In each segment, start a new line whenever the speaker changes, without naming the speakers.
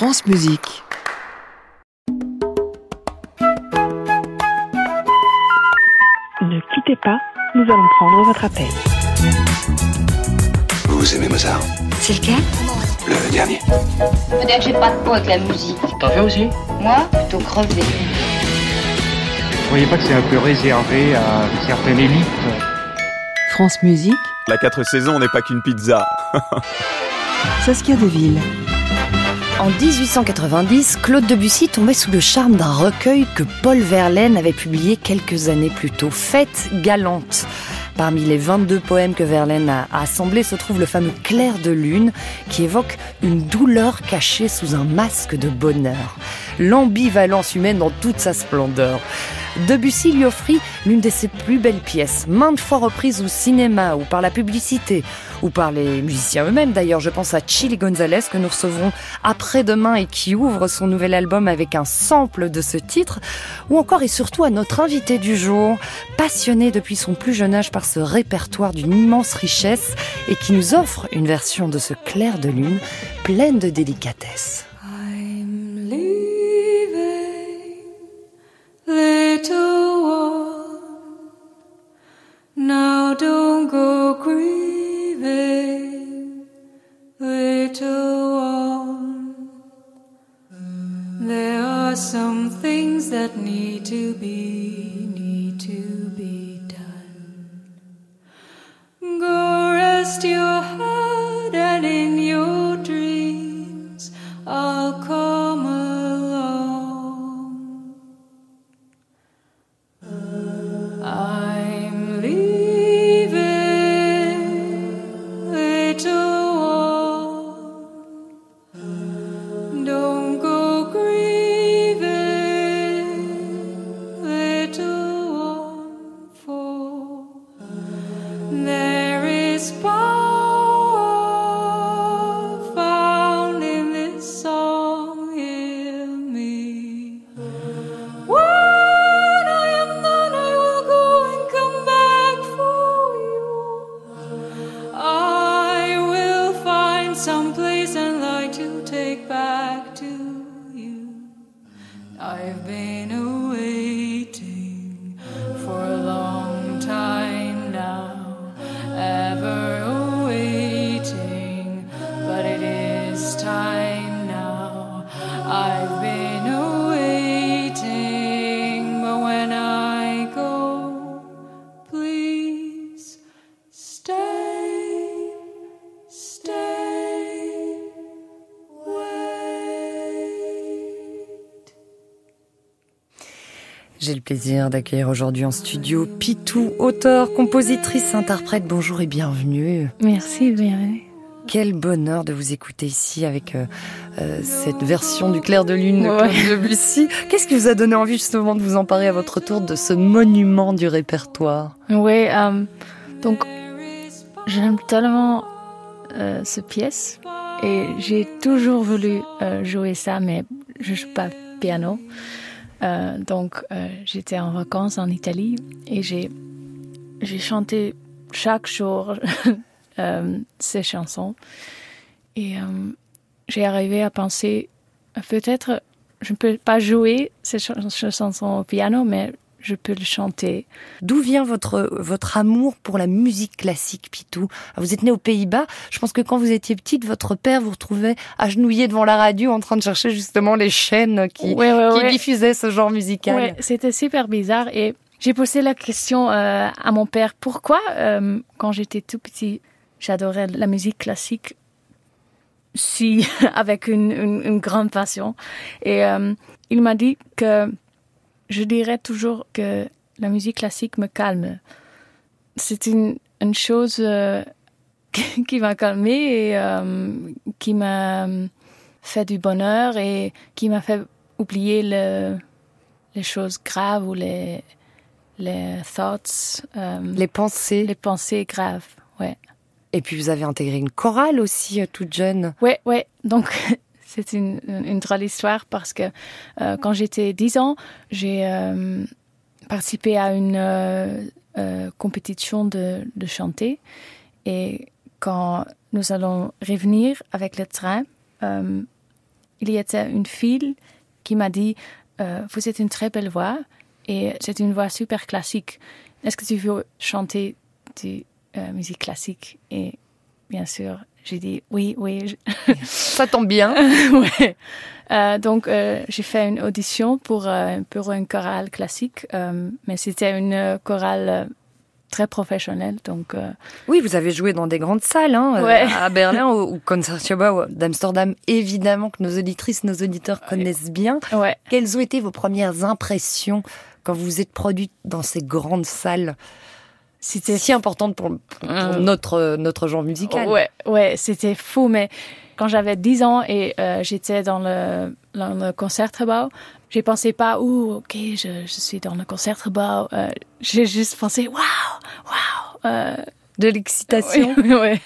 France Musique.
Ne quittez pas, nous allons prendre votre appel.
Vous aimez Mozart
C'est lequel?
Le dernier.
Faut dire que j'ai pas de peau avec la musique.
T'en fais aussi?
Moi, plutôt crevé.
Vous voyez pas que c'est un peu réservé à une certaine élite
France Musique,
La 4 saisons n'est pas qu'une pizza.
Saskia Deville.
En 1890, Claude Debussy tombait sous le charme d'un recueil que Paul Verlaine avait publié quelques années plus tôt, Fête galante. Parmi les 22 poèmes que Verlaine a assemblés se trouve le fameux Clair de lune qui évoque une douleur cachée sous un masque de bonheur. L'ambivalence humaine dans toute sa splendeur. Debussy lui offrit l'une de ses plus belles pièces, maintes fois reprises au cinéma ou par la publicité, ou par les musiciens eux-mêmes d'ailleurs. Je pense à Chili Gonzalez que nous recevrons après-demain et qui ouvre son nouvel album avec un sample de ce titre, ou encore et surtout à notre invité du jour, passionné depuis son plus jeune âge par ce répertoire d'une immense richesse et qui nous offre une version de ce clair de lune pleine de délicatesse.
Now don't go grieving, little one. There are some things that need to be,
plaisir d'accueillir aujourd'hui en studio Pitou, auteur, compositrice, interprète. Bonjour et bienvenue.
Merci, bienvenue.
Quel bonheur de vous écouter ici avec euh, euh, cette version du clair de lune de
Ouais.
Debussy. Qu'est-ce qui vous a donné envie justement de vous emparer à votre tour de ce monument du répertoire?
Oui, euh, donc j'aime tellement euh, cette pièce et j'ai toujours voulu jouer ça, mais je joue pas piano. Euh, donc euh, j'étais en vacances en Italie et j'ai j'ai chanté chaque jour euh, ces chansons. Et euh, j'ai arrivé à penser peut-être je ne peux pas jouer ces chansons au piano, mais je peux le chanter.
D'où vient votre votre amour pour la musique classique, Pitou? Vous êtes né aux Pays-Bas. Je pense que quand vous étiez petite, votre père vous retrouvait agenouillé devant la radio en train de chercher justement les chaînes qui,
Ouais, ouais,
qui
ouais.
diffusaient ce genre musical.
C'était super bizarre et j'ai posé la question euh, à mon père pourquoi euh, quand j'étais tout petit j'adorais la musique classique si avec une, une, une grande passion? Et euh, il m'a dit que je dirais toujours que la musique classique me calme c'est une, une chose euh, qui m'a calmée et euh, qui m'a fait du bonheur et qui m'a fait oublier le, les choses graves ou les, les thoughts, euh,
Les pensées.
les pensées graves. Ouais,
Et puis vous avez intégré une chorale aussi toute jeune.
ouais, ouais. Donc c'est une, drôle histoire parce que euh, quand j'étais 10 ans, j'ai euh, participé à une euh, compétition de, de chanter et quand nous allons revenir avec le train, il y était une fille qui m'a dit Vous êtes une très belle voix et c'est une voix super classique. Est-ce que tu veux chanter euh, musique classique Et bien sûr, j'ai dit oui, oui.
Ça tombe bien.
ouais. Euh, donc, euh, j'ai fait une audition pour, euh, pour une chorale classique, euh, mais c'était une chorale très professionnelle. Donc,
Oui, vous avez joué dans des grandes salles, hein,
Ouais.
à Berlin ou, ou Concertgebouw d'Amsterdam, évidemment que nos auditrices, nos auditeurs connaissent bien.
ouais.
Quelles ont été vos premières impressions quand vous vous êtes produite dans ces grandes salles?
C'était
si importantes pour, pour- pour
Mm.
notre, notre genre musical
Ouais, ouais, c'était fou. Mais quand j'avais 10 ans et euh, j'étais dans le, dans le concertgebouw, j'ai pensé pas, ouh, ok, je, je suis dans le concertgebouw. Euh, j'ai juste pensé, waouh, waouh. Euh,
De l'excitation
ouais, ouais.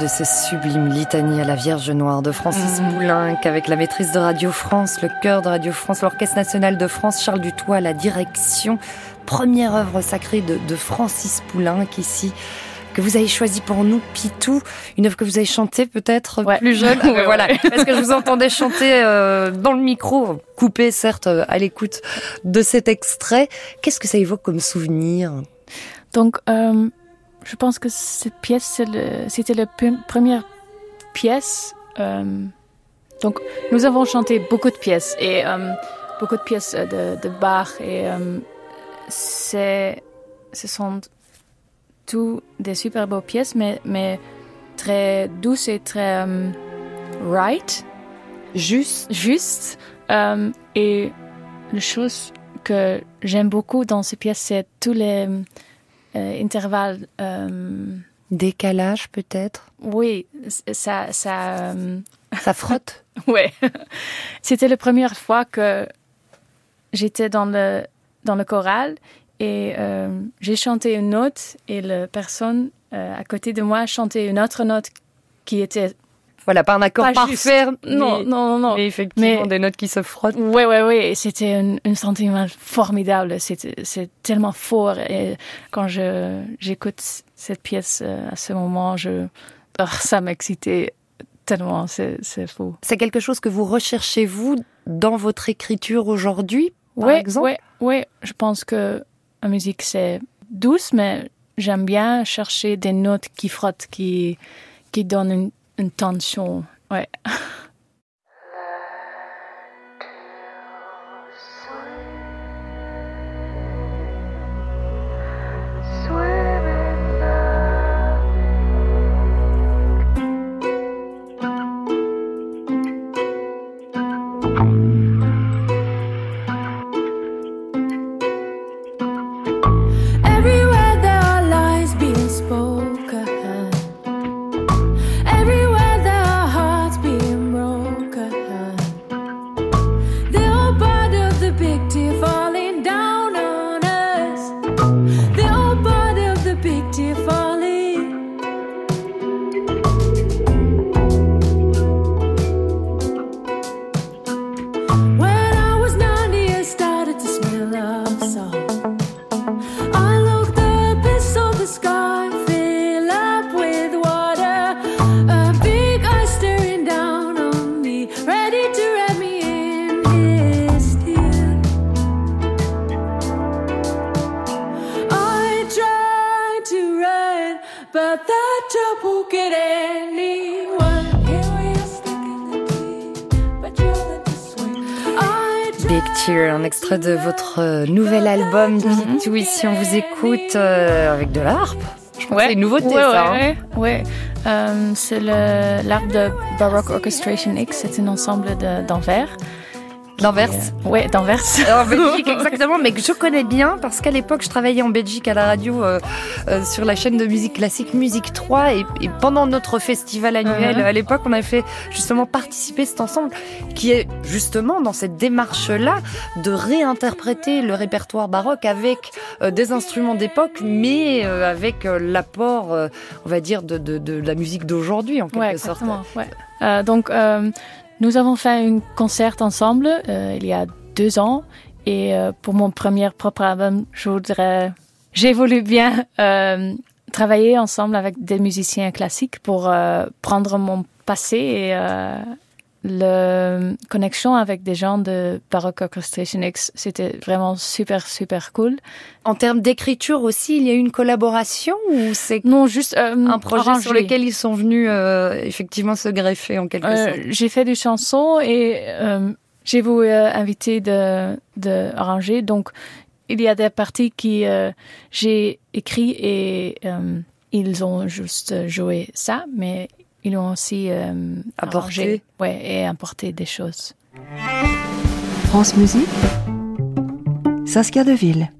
De ces sublimes litanies à la Vierge Noire de Francis Poulenc avec la maîtrise de Radio France, le chœur de Radio France, l'Orchestre National de France, Charles Dutoit, la direction. Première œuvre sacrée de, de Francis Poulenc ici que vous avez choisi pour nous, Pitou, une œuvre que vous avez chantée peut-être
Ouais.
plus jeune. Ah,
Ouais,
voilà,
ouais.
parce que je vous entendais chanter euh, dans le micro, coupé certes euh, à l'écoute de cet extrait. Qu'est-ce que ça évoque comme souvenir?
Donc, euh, je pense que cette pièce, c'était la première pièce. euh, donc, nous avons chanté beaucoup de pièces et euh, beaucoup de pièces de, de Bach et euh, c'est, ce sont tous des super beaux pièces, mais, mais très douces et très euh, right,
Juste
juste. Euh, et la chose que j'aime beaucoup dans ces pièces, c'est tous les euh, intervalles. euh,
décalage peut-être?
Oui, ça, ça, euh,
Ça frotte?
Ouais. C'était la première fois que j'étais dans le dans le choral et euh, j'ai chanté une note et la personne euh, à côté de moi chantait une autre note qui était
Voilà, pas un accord
Pas juste.
parfait.
non
mais-
non non non
Mais effectivement,
Mais-
des notes qui se frottent.
Ouais, ouais, ouais. C'était un, un sentiment formidable. C'était, c'est tellement fort. Et quand je, j'écoute cette pièce euh, à ce moment, je, oh, ça m'excitait tellement. C'est, c'est fou.
C'est quelque chose que vous recherchez, vous, dans votre écriture aujourd'hui, par
ouais,
exemple?
ouais, ouais. Je pense que la musique, c'est douce, mais j'aime bien chercher des notes qui frottent, qui, qui donnent une, une tension. Ouais.
extrait de votre euh, nouvel album Kitou. Ici, on vous écoute euh, avec de la harpe. Je crois que c'est une nouveauté,
ouais,
ça. hein.
Ouais, ouais. Euh, c'est l'art de Baroque Orchestration X. C'est un ensemble de- d'Anvers. Ouais, d'Anvers.
En Belgique, exactement, mais que je connais bien parce qu'à l'époque, je travaillais en Belgique à la radio euh, euh, sur la chaîne de musique classique Musique 3 et, et pendant notre festival annuel
Mhm.
à l'époque, on avait fait justement participer cet ensemble qui est justement dans cette démarche-là de réinterpréter le répertoire baroque avec euh, des instruments d'époque, mais euh, avec euh, l'apport, euh, on va dire, de, de, de la musique d'aujourd'hui en quelque
Ouais,
sorte.
exactement. Ouais. Euh, donc, euh, nous avons fait un concert ensemble euh, il y a deux ans. Et euh, pour mon premier propre album, je voudrais, j'ai voulu bien euh, travailler ensemble avec des musiciens classiques pour euh, prendre mon passé et euh, le connexion avec des gens de Baroque Orchestration X. C'était vraiment super, super cool.
En termes d'écriture aussi, il y a eu une collaboration ou c'est
Non, juste euh,
un projet sur lequel ils sont venus euh, effectivement se greffer en quelque
Euh,
sorte?
j'ai fait des chansons et euh, j'ai voulu euh, inviter de, de arranger. Donc, il y a des parties qui euh, j'ai écrit et euh, ils ont juste joué ça, mais ils ont aussi euh,
Apporté.
arrangé, ouais, et apporté des choses.
France Musique. Saskia Deville.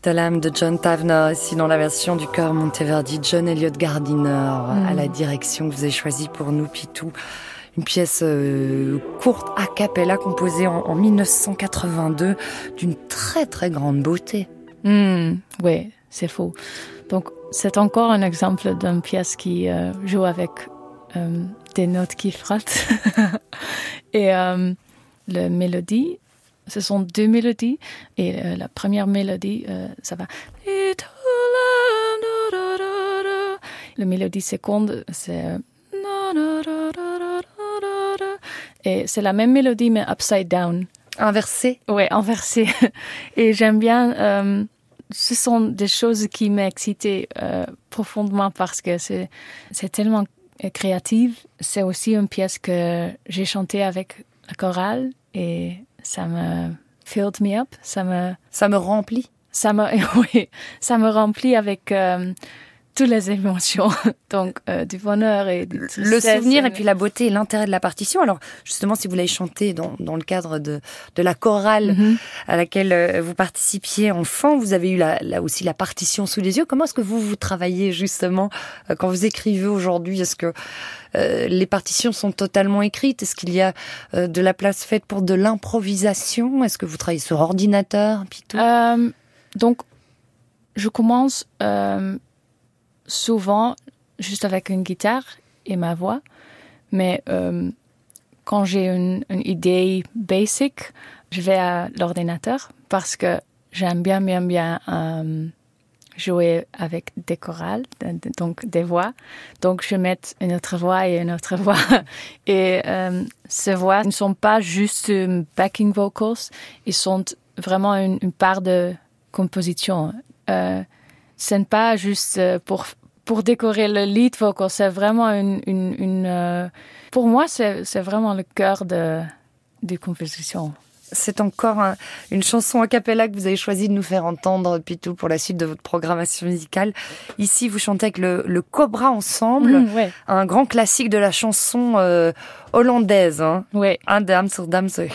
The Lamb de John Tavener, ici dans la version du chœur Monteverdi, John Elliott Gardiner à la direction que vous avez choisie pour nous, Pitou. Une pièce euh, courte a cappella composée en, en 1982 d'une très très grande beauté.
Hmm, oui, c'est faux. Donc, c'est encore un exemple d'une pièce qui euh, joue avec euh, des notes qui frottent. et euh, la mélodie, ce sont deux mélodies. Et euh, la première mélodie, euh, ça va. La mélodie seconde, c'est. Et c'est la même mélodie, mais upside down.
Inversé.
Ouais, inversé. Et j'aime bien. euh, ce sont des choses qui m'excitent euh, profondément parce que c'est tellement euh, créative. C'est aussi une pièce que j'ai chantée avec la chorale et ça me filled me up. Ça me
Ça me remplit.
ça me oui, ça me remplit avec euh, toutes les émotions. Donc euh, du bonheur et du
Le
tristesse.
souvenir et puis la beauté et l'intérêt de la partition. Alors, justement, si vous l'avez chanté dans, dans le cadre de, de la chorale
Mhm.
à laquelle euh, vous participiez enfant, vous avez eu là aussi la partition sous les yeux. Comment est-ce que vous vous travaillez justement euh, quand vous écrivez aujourd'hui? Est-ce que euh, les partitions sont totalement écrites? Est-ce qu'il y a euh, de la place faite pour de l'improvisation? Est-ce que vous travaillez sur ordinateur puis tout
Euh, donc, je commence souvent juste avec une guitare et ma voix, mais euh, quand j'ai une, une idée basic, je vais à l'ordinateur parce que j'aime bien, bien, bien euh, jouer avec des chorales, donc des voix. Donc, je mets une autre voix et une autre voix. Et euh, ces voix ne sont pas juste euh, backing vocals, ils sont vraiment une, une part de composition. Euh, ce n'est pas juste euh, pour pour décorer le lead vocal, c'est vraiment une, une, une euh, pour moi c'est vraiment le cœur de de composition.
C'est encore un- une chanson a cappella que vous avez choisi de nous faire entendre, Pitou, pour la suite de votre programmation musicale. Ici, vous chantez avec le, le Cobra ensemble,
Mhm, ouais,
un grand classique de la chanson euh, hollandaise. Hein.
ouais.
Un de Amsterdamse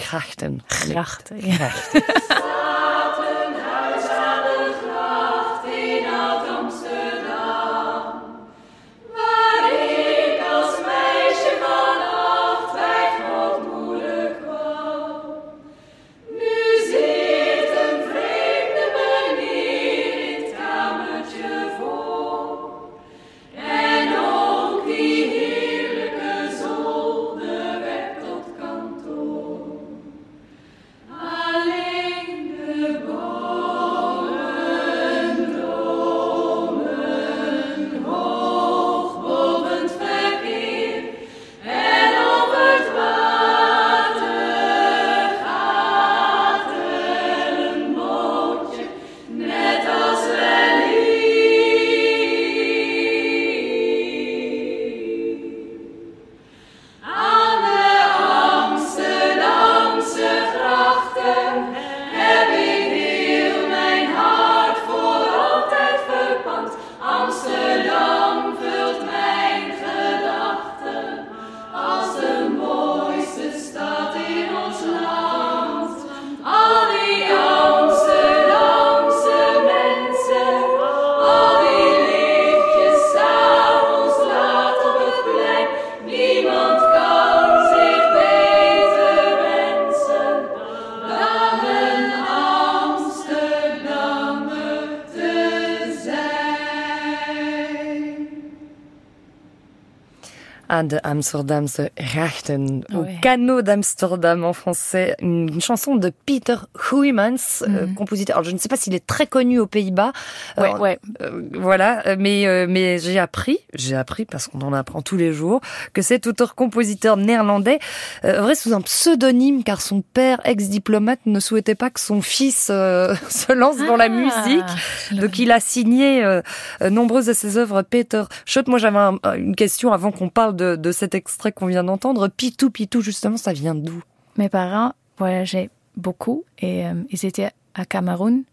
Un de Amsterdamse grachten, au
Ouais.
canot d'Amsterdam en français. Une, chanson de Peter Huymans, euh,
Mhm.
compositeur. Alors, je ne sais pas s'il est très connu aux Pays-Bas.
Ouais,
Euh,
ouais.
Euh, voilà, euh, mais mais j'ai appris, j'ai appris parce qu'on en apprend tous les jours que cet auteur-compositeur néerlandais œuvrait sous un pseudonyme car son père, ex-diplomate, ne souhaitait pas que son fils se lance dans la
Ah,
musique. Donc il a signé nombreuses de ses œuvres. Peter Schott, moi j'avais un- une question avant qu'on parle de, de cet extrait qu'on vient d'entendre. Pitou, Pitou, justement, ça vient d'où?
Mes parents voyageaient beaucoup et euh, ils étaient à Cameroun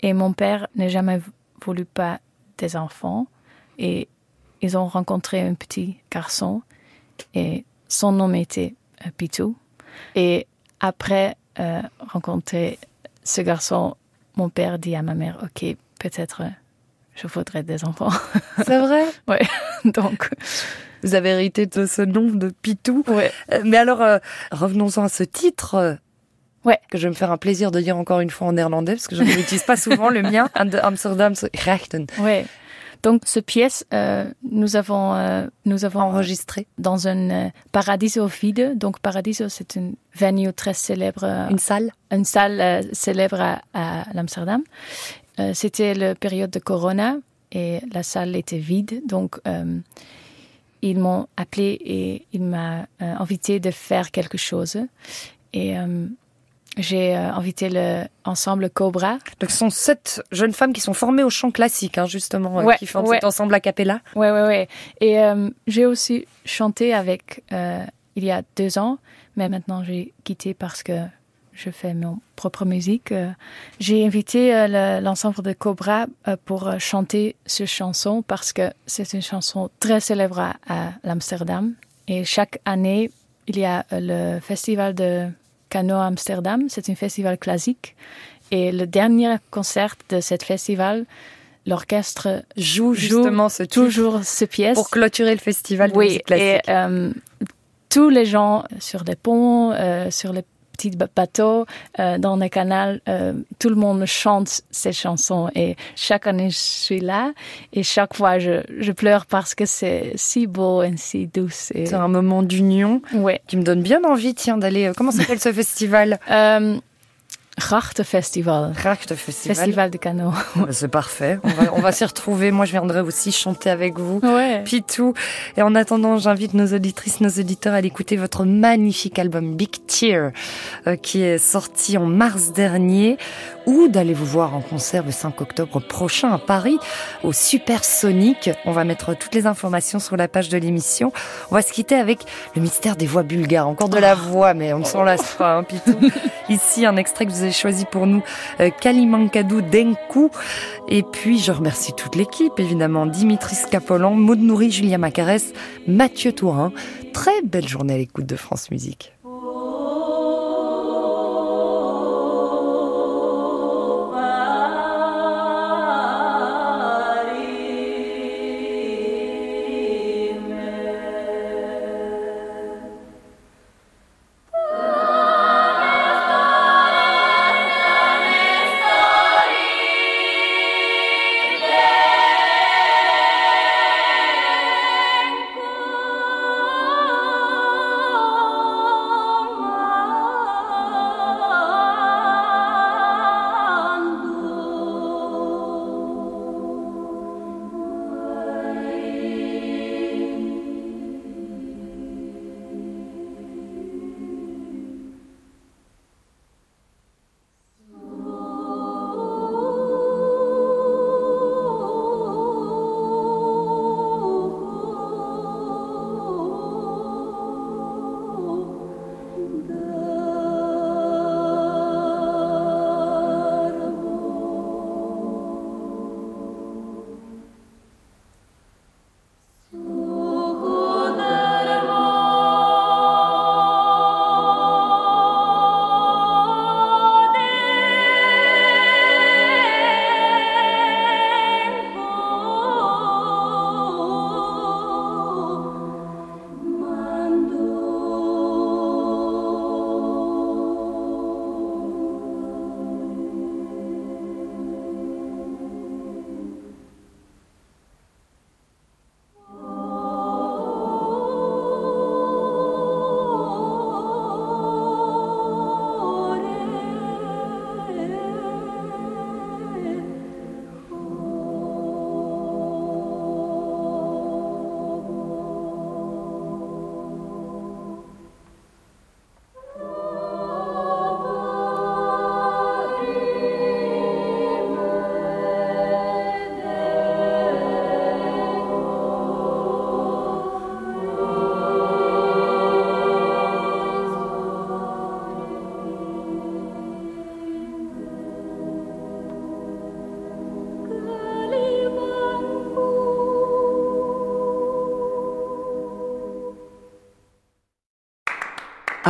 et mon père n'a jamais voulu pas des enfants et ils ont rencontré un petit garçon et son nom était euh, Pitou. Et après euh, rencontrer ce garçon mon père dit à ma mère ok peut-être je voudrais des enfants.
C'est vrai?
Donc
Vous avez hérité de ce nom de Pitou.
ouais
Euh, Mais alors, euh, revenons-en à ce titre. euh,
Ouais.
Que je vais me faire un plaisir de dire encore une fois en néerlandais, parce que je ne l'utilise pas souvent, le mien, de Amsterdamse grachten.
ouais Donc, ce pièce, euh, nous avons, euh, nous avons
Enregistré.
dans un euh, Paradiso vide. Donc, Paradiso, c'est une venue très célèbre,
Une salle
une salle célèbre à, à l'Amsterdam. Euh, C'était la période de Corona et la salle était vide. Donc, ils m'ont appelé et ils m'ont euh, invité de faire quelque chose. Et euh, j'ai euh, invité l'ensemble Cobra.
Donc, ce sont sept jeunes femmes qui sont formées au chant classique, hein, justement, euh,
Ouais,
qui font
ouais.
cet ensemble a cappella.
Ouais, ouais, ouais. Et j'ai aussi chanté avec il y a deux ans, mais maintenant j'ai quitté parce que je fais mon propre musique. Euh, j'ai invité euh, le- l'ensemble de Cobra euh, pour chanter cette chanson parce que c'est une chanson très célèbre à, l'Amsterdam. Et chaque année, il y a le festival de Canoë Amsterdam. C'est un festival classique. Et le dernier concert de ce festival, l'orchestre
Joue
joue
justement ce
toujours ce pièce.
pour clôturer le festival de
oui,
musique classique.
et euh, tous les gens sur les ponts, euh, sur les petits ba- bateaux, euh, dans les canals, euh, tout le monde chante ces chansons. Et chaque année, je suis là et chaque fois, je, je pleure parce que c'est si beau et si douce. Et...
C'est un moment d'union
Ouais.
qui me donne bien envie, tiens, d'aller. euh, Comment s'appelle ce festival?
Euh, Festival.
Racht Festival.
De canaux.
Bah, C'est parfait. On va, on va s'y retrouver. Moi, je viendrai aussi chanter avec vous.
Ouais.
Pitou. Et en attendant, j'invite nos auditrices, nos auditeurs à l'écouter votre magnifique album Big Tear, euh, qui est sorti en mars dernier, ou d'aller vous voir en concert le 5 octobre prochain à Paris, au Supersonic. On va mettre toutes les informations sur la page de l'émission. On va se quitter avec le mystère des voix bulgares. Encore de la voix, mais on ne s'en lasse pas, hein, Pitou. Ici, un extrait que vous avez choisi pour nous, euh, Kalimankadou Denku. Et puis, je remercie toute l'équipe, évidemment. Dimitri Scapolan, Maud Nourri, Julia Macarès, Mathieu Tourin. Très belle journée à l'écoute de France Musique.